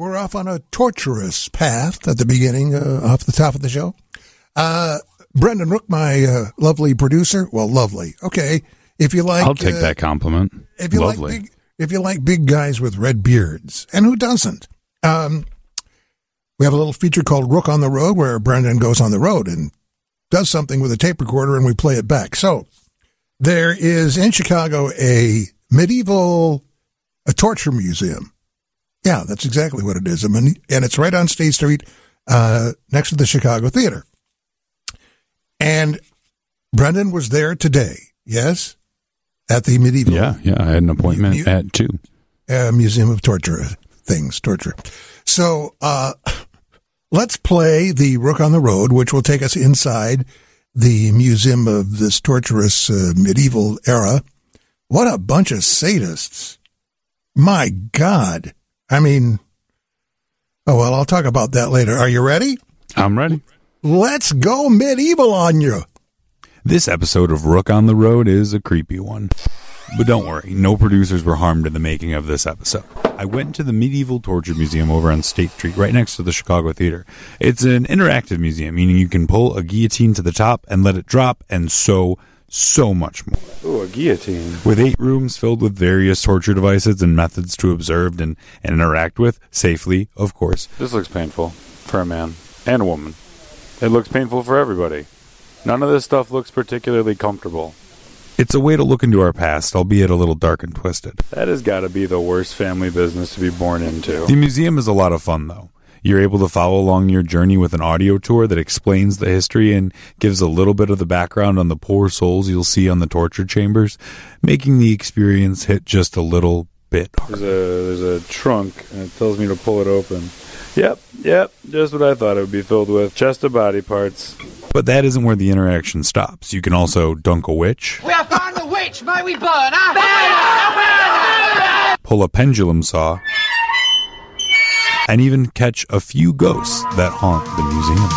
we're off on a torturous path at the beginning, uh, off the top of the show. Uh, Brendan Rook, my uh, lovely producer. Well, lovely. Okay, if you like, I'll take uh, that compliment. If you Lovely. like big, if you like big guys with red beards, and who doesn't? Um, we have a little feature called Rook on the Road, where Brendan goes on the road and does something with a tape recorder, and we play it back. So there is in Chicago a medieval a torture museum. Yeah, that's exactly what it is. I mean, and it's right on State Street, uh, next to the Chicago Theater. And Brendan was there today. Yes, at the medieval Yeah, yeah. I had an appointment You- at two. uh, Museum of Torture things, torture. So uh, let's play the Rook on the Road, which will take us inside the museum of this torturous uh, medieval era. What a bunch of sadists! My God! I mean, oh well, I'll talk about that later. Are you ready? I'm ready. Let's go medieval on you. This episode of Rook on the Road is a creepy one. But don't worry, no producers were harmed in the making of this episode. I went to the Medieval Torture Museum over on State Street, right next to the Chicago Theater. It's an interactive museum, meaning you can pull a guillotine to the top and let it drop, and so, so much more. A guillotine. With eight rooms filled with various torture devices and methods to observe and, and interact with, safely, of course. This looks painful for a man and a woman. It looks painful for everybody. None of this stuff looks particularly comfortable. It's a way to look into our past, albeit a little dark and twisted. That has got to be the worst family business to be born into. The museum is a lot of fun, though. You're able to follow along your journey with an audio tour that explains the history and gives a little bit of the background on the poor souls you'll see on the torture chambers, making the experience hit just a little bit There's a there's a trunk and it tells me to pull it open. Yep, yep, just what I thought it would be filled with. Chest of body parts. But that isn't where the interaction stops. You can also dunk a witch, We have found the witch. May we burn her? Burn her! pull a pendulum saw, and even catch a few ghosts that haunt the museum.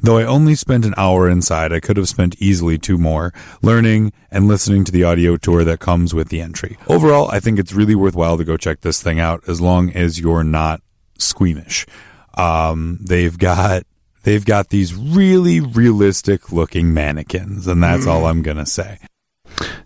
Though I only spent an hour inside, I could have spent easily two more, learning and listening to the audio tour that comes with the entry. Overall, I think it's really worthwhile to go check this thing out as long as you're not squeamish. Um, they've got they've got these really realistic looking mannequins, and that's all I'm gonna say.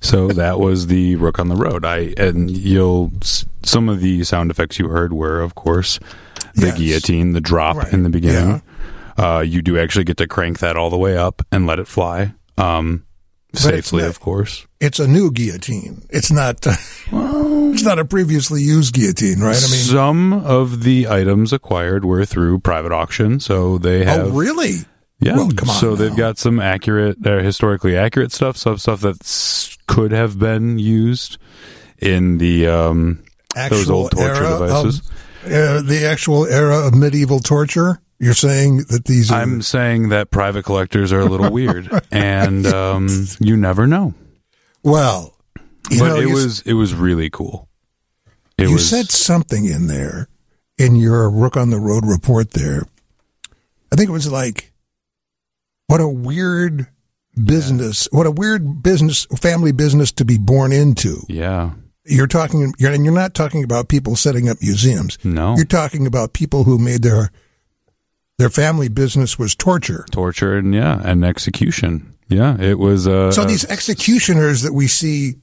So that was the Rook on the Road. I and you'll some of the sound effects you heard were, of course, the Yes. guillotine, the drop Right. in the beginning. Uh, you do actually get to crank that all the way up and let it fly, um, safely, not- of course. It's a new guillotine. It's not. it's not a previously used guillotine, right? I mean, some of the items acquired were through private auction, so they have. oh really? Yeah. Well, so they've got some accurate, uh, historically accurate stuff, some stuff that s- could have been used in the um, Actual those old torture devices. Of, uh, the actual era of medieval torture. You're saying that these are I'm saying that private collectors are a little weird, and um, you never know. well. You but know, it was it was really cool. It you was said something in there in your Rook on the Road report. There, I think it was like, what a weird business. What a weird business, family business to be born into. yeah. You're talking, you're, and you're not talking about people setting up museums. No. You're talking about people who made their their family business was torture. torture and yeah and execution. Yeah, it was. Uh, So these executioners that we see,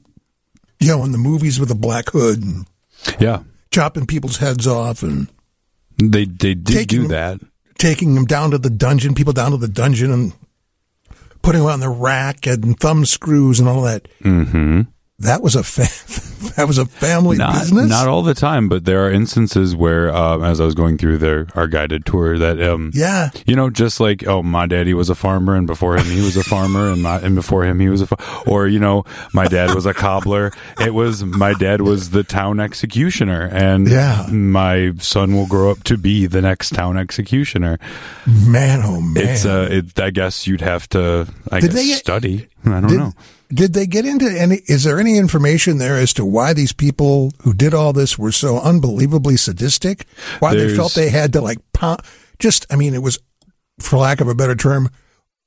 you know, in the movies with a black hood and yeah chopping people's heads off and they they did do that. taking them down to the dungeon, people down to the dungeon and putting them on the rack and thumb screws and all that. Mm-hmm. That was a fa- that was a family Not business. not all the time, but there are instances where, uh, as I was going through their our guided tour, that um, yeah, You know, just like oh, my daddy was a farmer, and before him he was a farmer, and my, and before him he was a, fa- or you know, my dad was a cobbler. It was my dad was the town executioner, and Yeah. my son will grow up to be the next town executioner. man, oh man. It's uh, it, I guess you'd have to, I Did guess, they study. I don't did, know. did they get into any? Is there any information there as to why these people who did all this were so unbelievably sadistic? Why they felt they had to like just? I mean, it was, for lack of a better term,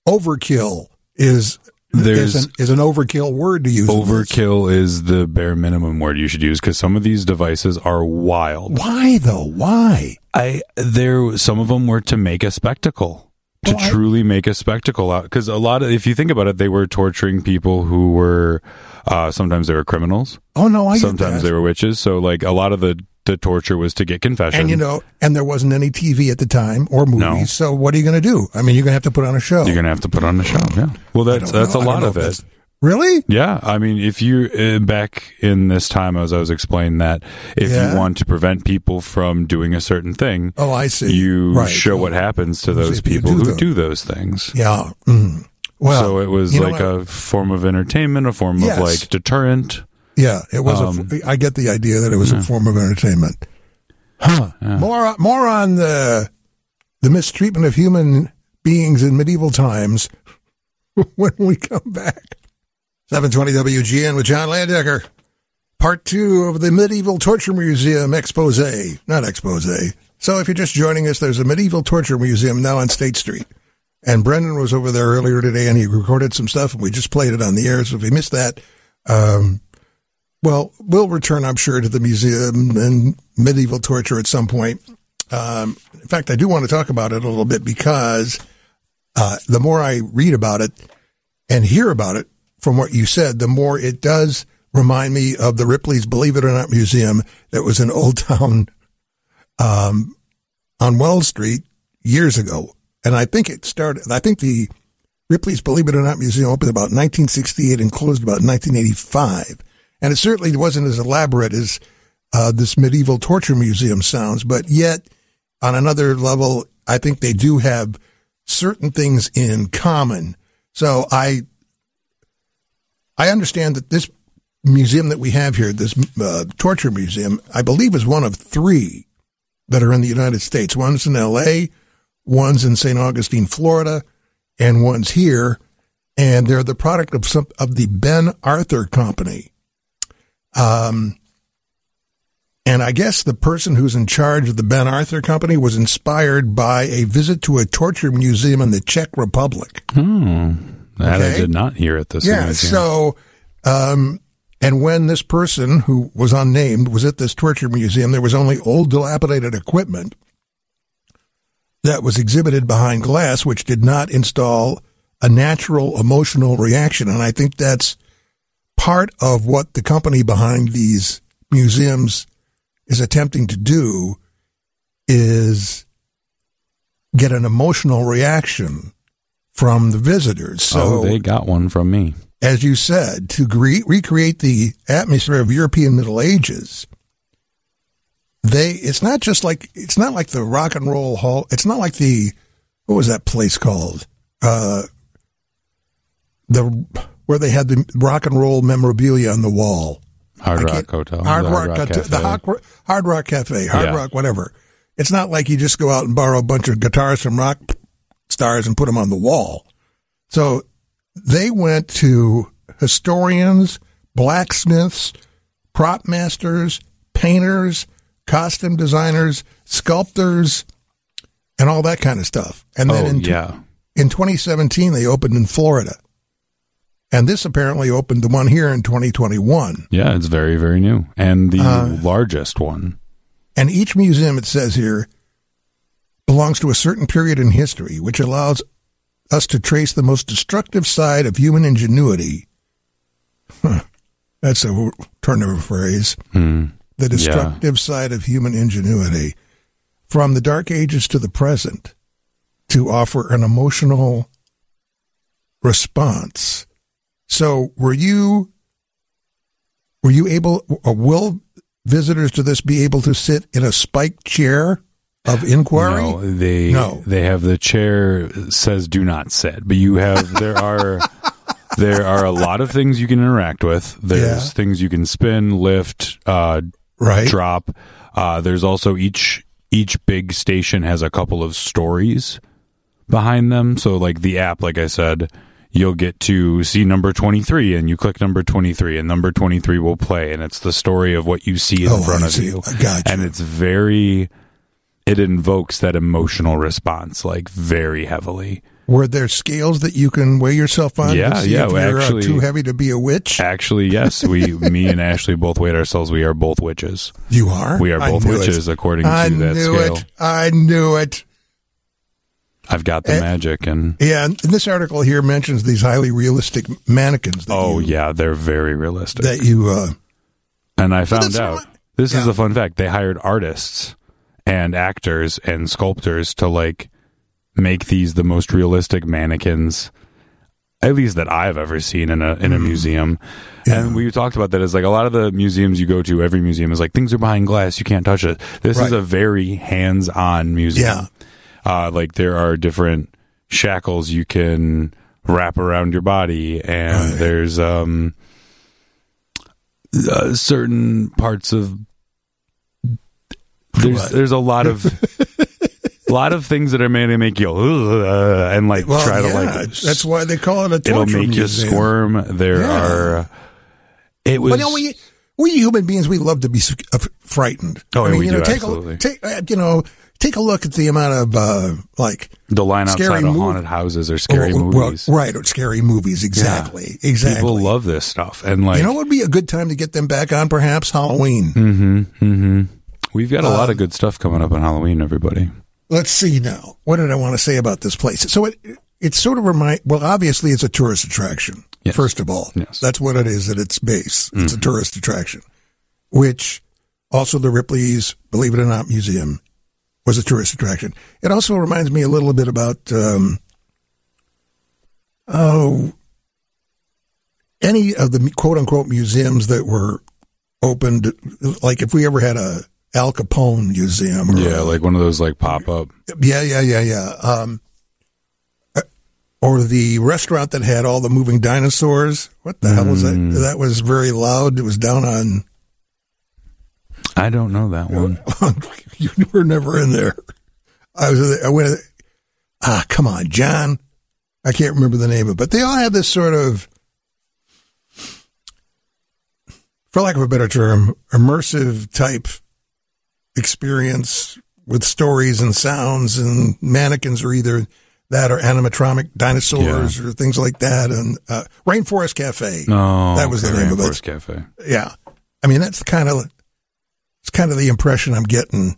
overkill is There's is an, is an overkill word to use. overkill is the bare minimum word you should use because some of these devices are wild. Why though? Why? I there some of them were to make a spectacle. To Well, I- truly make a spectacle out, because a lot of, if you think about it, they were torturing people who were, uh, sometimes they were criminals, Oh no, I sometimes they were witches. So, like, a lot of the the torture was to get confession. And you know, and there wasn't any TV at the time or movies. No. So what are you going to do? I mean, you're going to have to put on a show. you're gonna have to put on the show. Yeah, well, that's that's know. a lot of it. Really? Yeah, I mean, if you uh, back in this time, as I was explaining that, if Yeah. you want to prevent people from doing a certain thing, Oh, I see. you Right. show what happens to those people do who them. do those things. Yeah. Mm. Well, so it was like a form of entertainment, a form Yes. of like deterrent. Yeah, it was. Um, a, I get the idea that it was a form of entertainment. Huh. More, more on the the mistreatment of human beings in medieval times when we come back. Seven twenty WGN with John Landecker. Part two of the Medieval Torture Museum expose. Not expose. So if you're just joining us, there's a Medieval Torture Museum now on State Street. And Brendan was over there earlier today and he recorded some stuff and we just played it on the air. So if you missed that, um, well, we'll return, I'm sure, to the museum and medieval torture at some point. Um, in fact, I do want to talk about it a little bit because uh, the more I read about it and hear about it from what you said, the more it does remind me of the Ripley's Believe It or Not Museum that was in Old Town um, on Wells Street years ago. And I think it started, I think the Ripley's Believe It or Not Museum opened about 1968 and closed about 1985. And it certainly wasn't as elaborate as uh, this medieval torture museum sounds, but yet on another level, I think they do have certain things in common. So I, I understand that this museum that we have here, this uh, torture museum, I believe is one of three that are in the United States. One's in L.A., one's in St. Augustine, Florida, and one's here. And they're the product of some of the Ben Arthur Company. Um, and I guess the person who's in charge of the Ben Arthur Company was inspired by a visit to a torture museum in the Czech Republic. Hmm. That I did not hear at this. Yeah. So, um, and when this person who was unnamed was at this torture museum, there was only old, dilapidated equipment that was exhibited behind glass, which did not install a natural emotional reaction. And I think that's part of what the company behind these museums is attempting to do is get an emotional reaction from the visitors. So oh, they got one from me. as you said, to gre- recreate the atmosphere of European Middle Ages, they it's not just like it's not like the rock and roll hall. It's not like the what was that place called? Uh, the where they had the rock and roll memorabilia on the wall. Hard Rock Hotel, Hard the Rock, Cafe. the Hard, Rock- Hard Rock Cafe, Hard Yeah. Rock, whatever. It's not like you just go out and borrow a bunch of guitars from rock stars and put them on the wall. So they went to historians, blacksmiths, prop masters, painters, costume designers, sculptors, and all that kind of stuff. And then Oh in, yeah, in 2017, they opened in Florida. And this apparently opened the one here in 2021. yeah. It's very very new and the Uh, largest one. And each museum, it says here, belongs to a certain period in history, which allows us to trace the most destructive side of human ingenuity. Huh. That's a turn of a phrase. Hmm. The destructive side of human ingenuity from the dark ages to the present to offer an emotional response. So were you were you able or will visitors to this be able to sit in a spiked chair of inquiry? No, they No. they have the chair says do not sit, but you have there are there are a lot of things you can interact with. There's Yeah. things you can spin, lift, uh, Right. drop. Uh, there's also each each big station has a couple of stories behind them. So like the app, like I said, you'll get to see number 23 and you click number 23 and number 23 will play and it's the story of what you see in Oh, front of you. You. And it's very it invokes that emotional response like very heavily. Were there scales that you can weigh yourself on? Yeah, to yeah, If you're actually- uh, too heavy to be a witch. Actually, yes, we, me and Ashley both weighed ourselves. We are both witches. You are. We are both knew it. witches according to I that knew scale. it. I knew it. I've got the Eh, magic, and Yeah, and this article here mentions these highly realistic mannequins. That oh you, yeah, they're very realistic. that you. Uh, and I found out this is a fun fact. They hired artists and actors and sculptors to like make these the most realistic mannequins at least that I've ever seen in a in a museum. Mm. Yeah. And we talked about that as like a lot of the museums you go to, every museum is like things are behind glass, you can't touch it. This Right. is a very hands-on museum. Yeah. Uh, like there are different shackles you can wrap around your body, and Right. there's um uh, certain parts of there's What? there's a lot of a lot of things that are made to make you uh, and like well, try yeah, to like that's why they call it a torture it'll make you squirm. There Yeah. are it was But no, we we human beings we love to be uh, frightened. Oh, I yeah, mean, we you know, take absolutely. a take uh, you know take a look at the amount of uh, like the line outside of haunted houses or scary oh, well, movies. right? Or scary movies, exactly, exactly. People love this stuff, and like you know, what would be a good time to get them back on? Perhaps Halloween. hmm hmm We've got a lot of Um, good stuff coming up on Halloween, everybody. Let's see now. What did I want to say about this place? So it it sort of remind. Well, obviously, it's a tourist attraction. Yes. First of all, Yes. that's what it is at its base. It's Mm-hmm. a tourist attraction, which also the Ripley's Believe It or Not Museum was a tourist attraction. It also reminds me a little bit about um, oh any of the quote unquote museums that were opened. Like if we ever had a Al Capone museum, or Yeah, like one of those like pop up. yeah, yeah, yeah, yeah. Um, uh, or the restaurant that had all the moving dinosaurs. What the hell was that? Mm. That was very loud. It was down on. I don't know that one. you were never in there. I was. I went. Ah, come on, John. I can't remember the name of it, but they all have this sort of, for lack of a better term, immersive type experience with stories and sounds and mannequins are either that or animatronic dinosaurs or things like that. And uh, Rainforest Cafe. No, That was the okay, name of it. Rainforest Cafe. Yeah. I mean, that's the kind of, it's kind of the impression I'm getting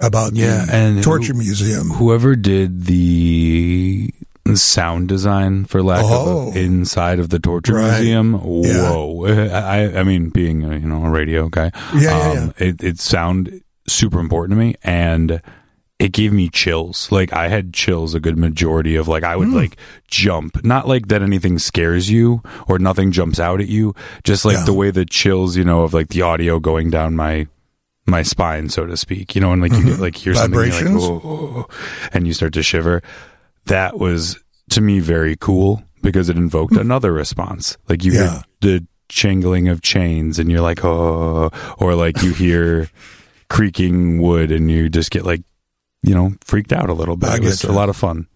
about Yeah, the and torture who- museum. Whoever did the sound design, for lack Oh. of a, inside of the torture Right. museum, Yeah. whoa! I, I mean, being a, you know a radio guy, Yeah, yeah, yeah. It, it sound super important to me, and it gave me chills. Like I had chills a good majority of like I would like jump, not like that anything scares you or nothing jumps out at you, just like Yeah. the way the chills, you know, of like the audio going down my my spine, so to speak. You know, and like you get like hear something, you're like, Mm-hmm. "Oh, oh," and you start to shiver. That was to me very cool because it invoked another response. Like you. Yeah. hear the jangling of chains, and you're like, oh, or like you hear creaking wood, and you just get like, you know, freaked out a little bit. I It was getcha. a lot of fun.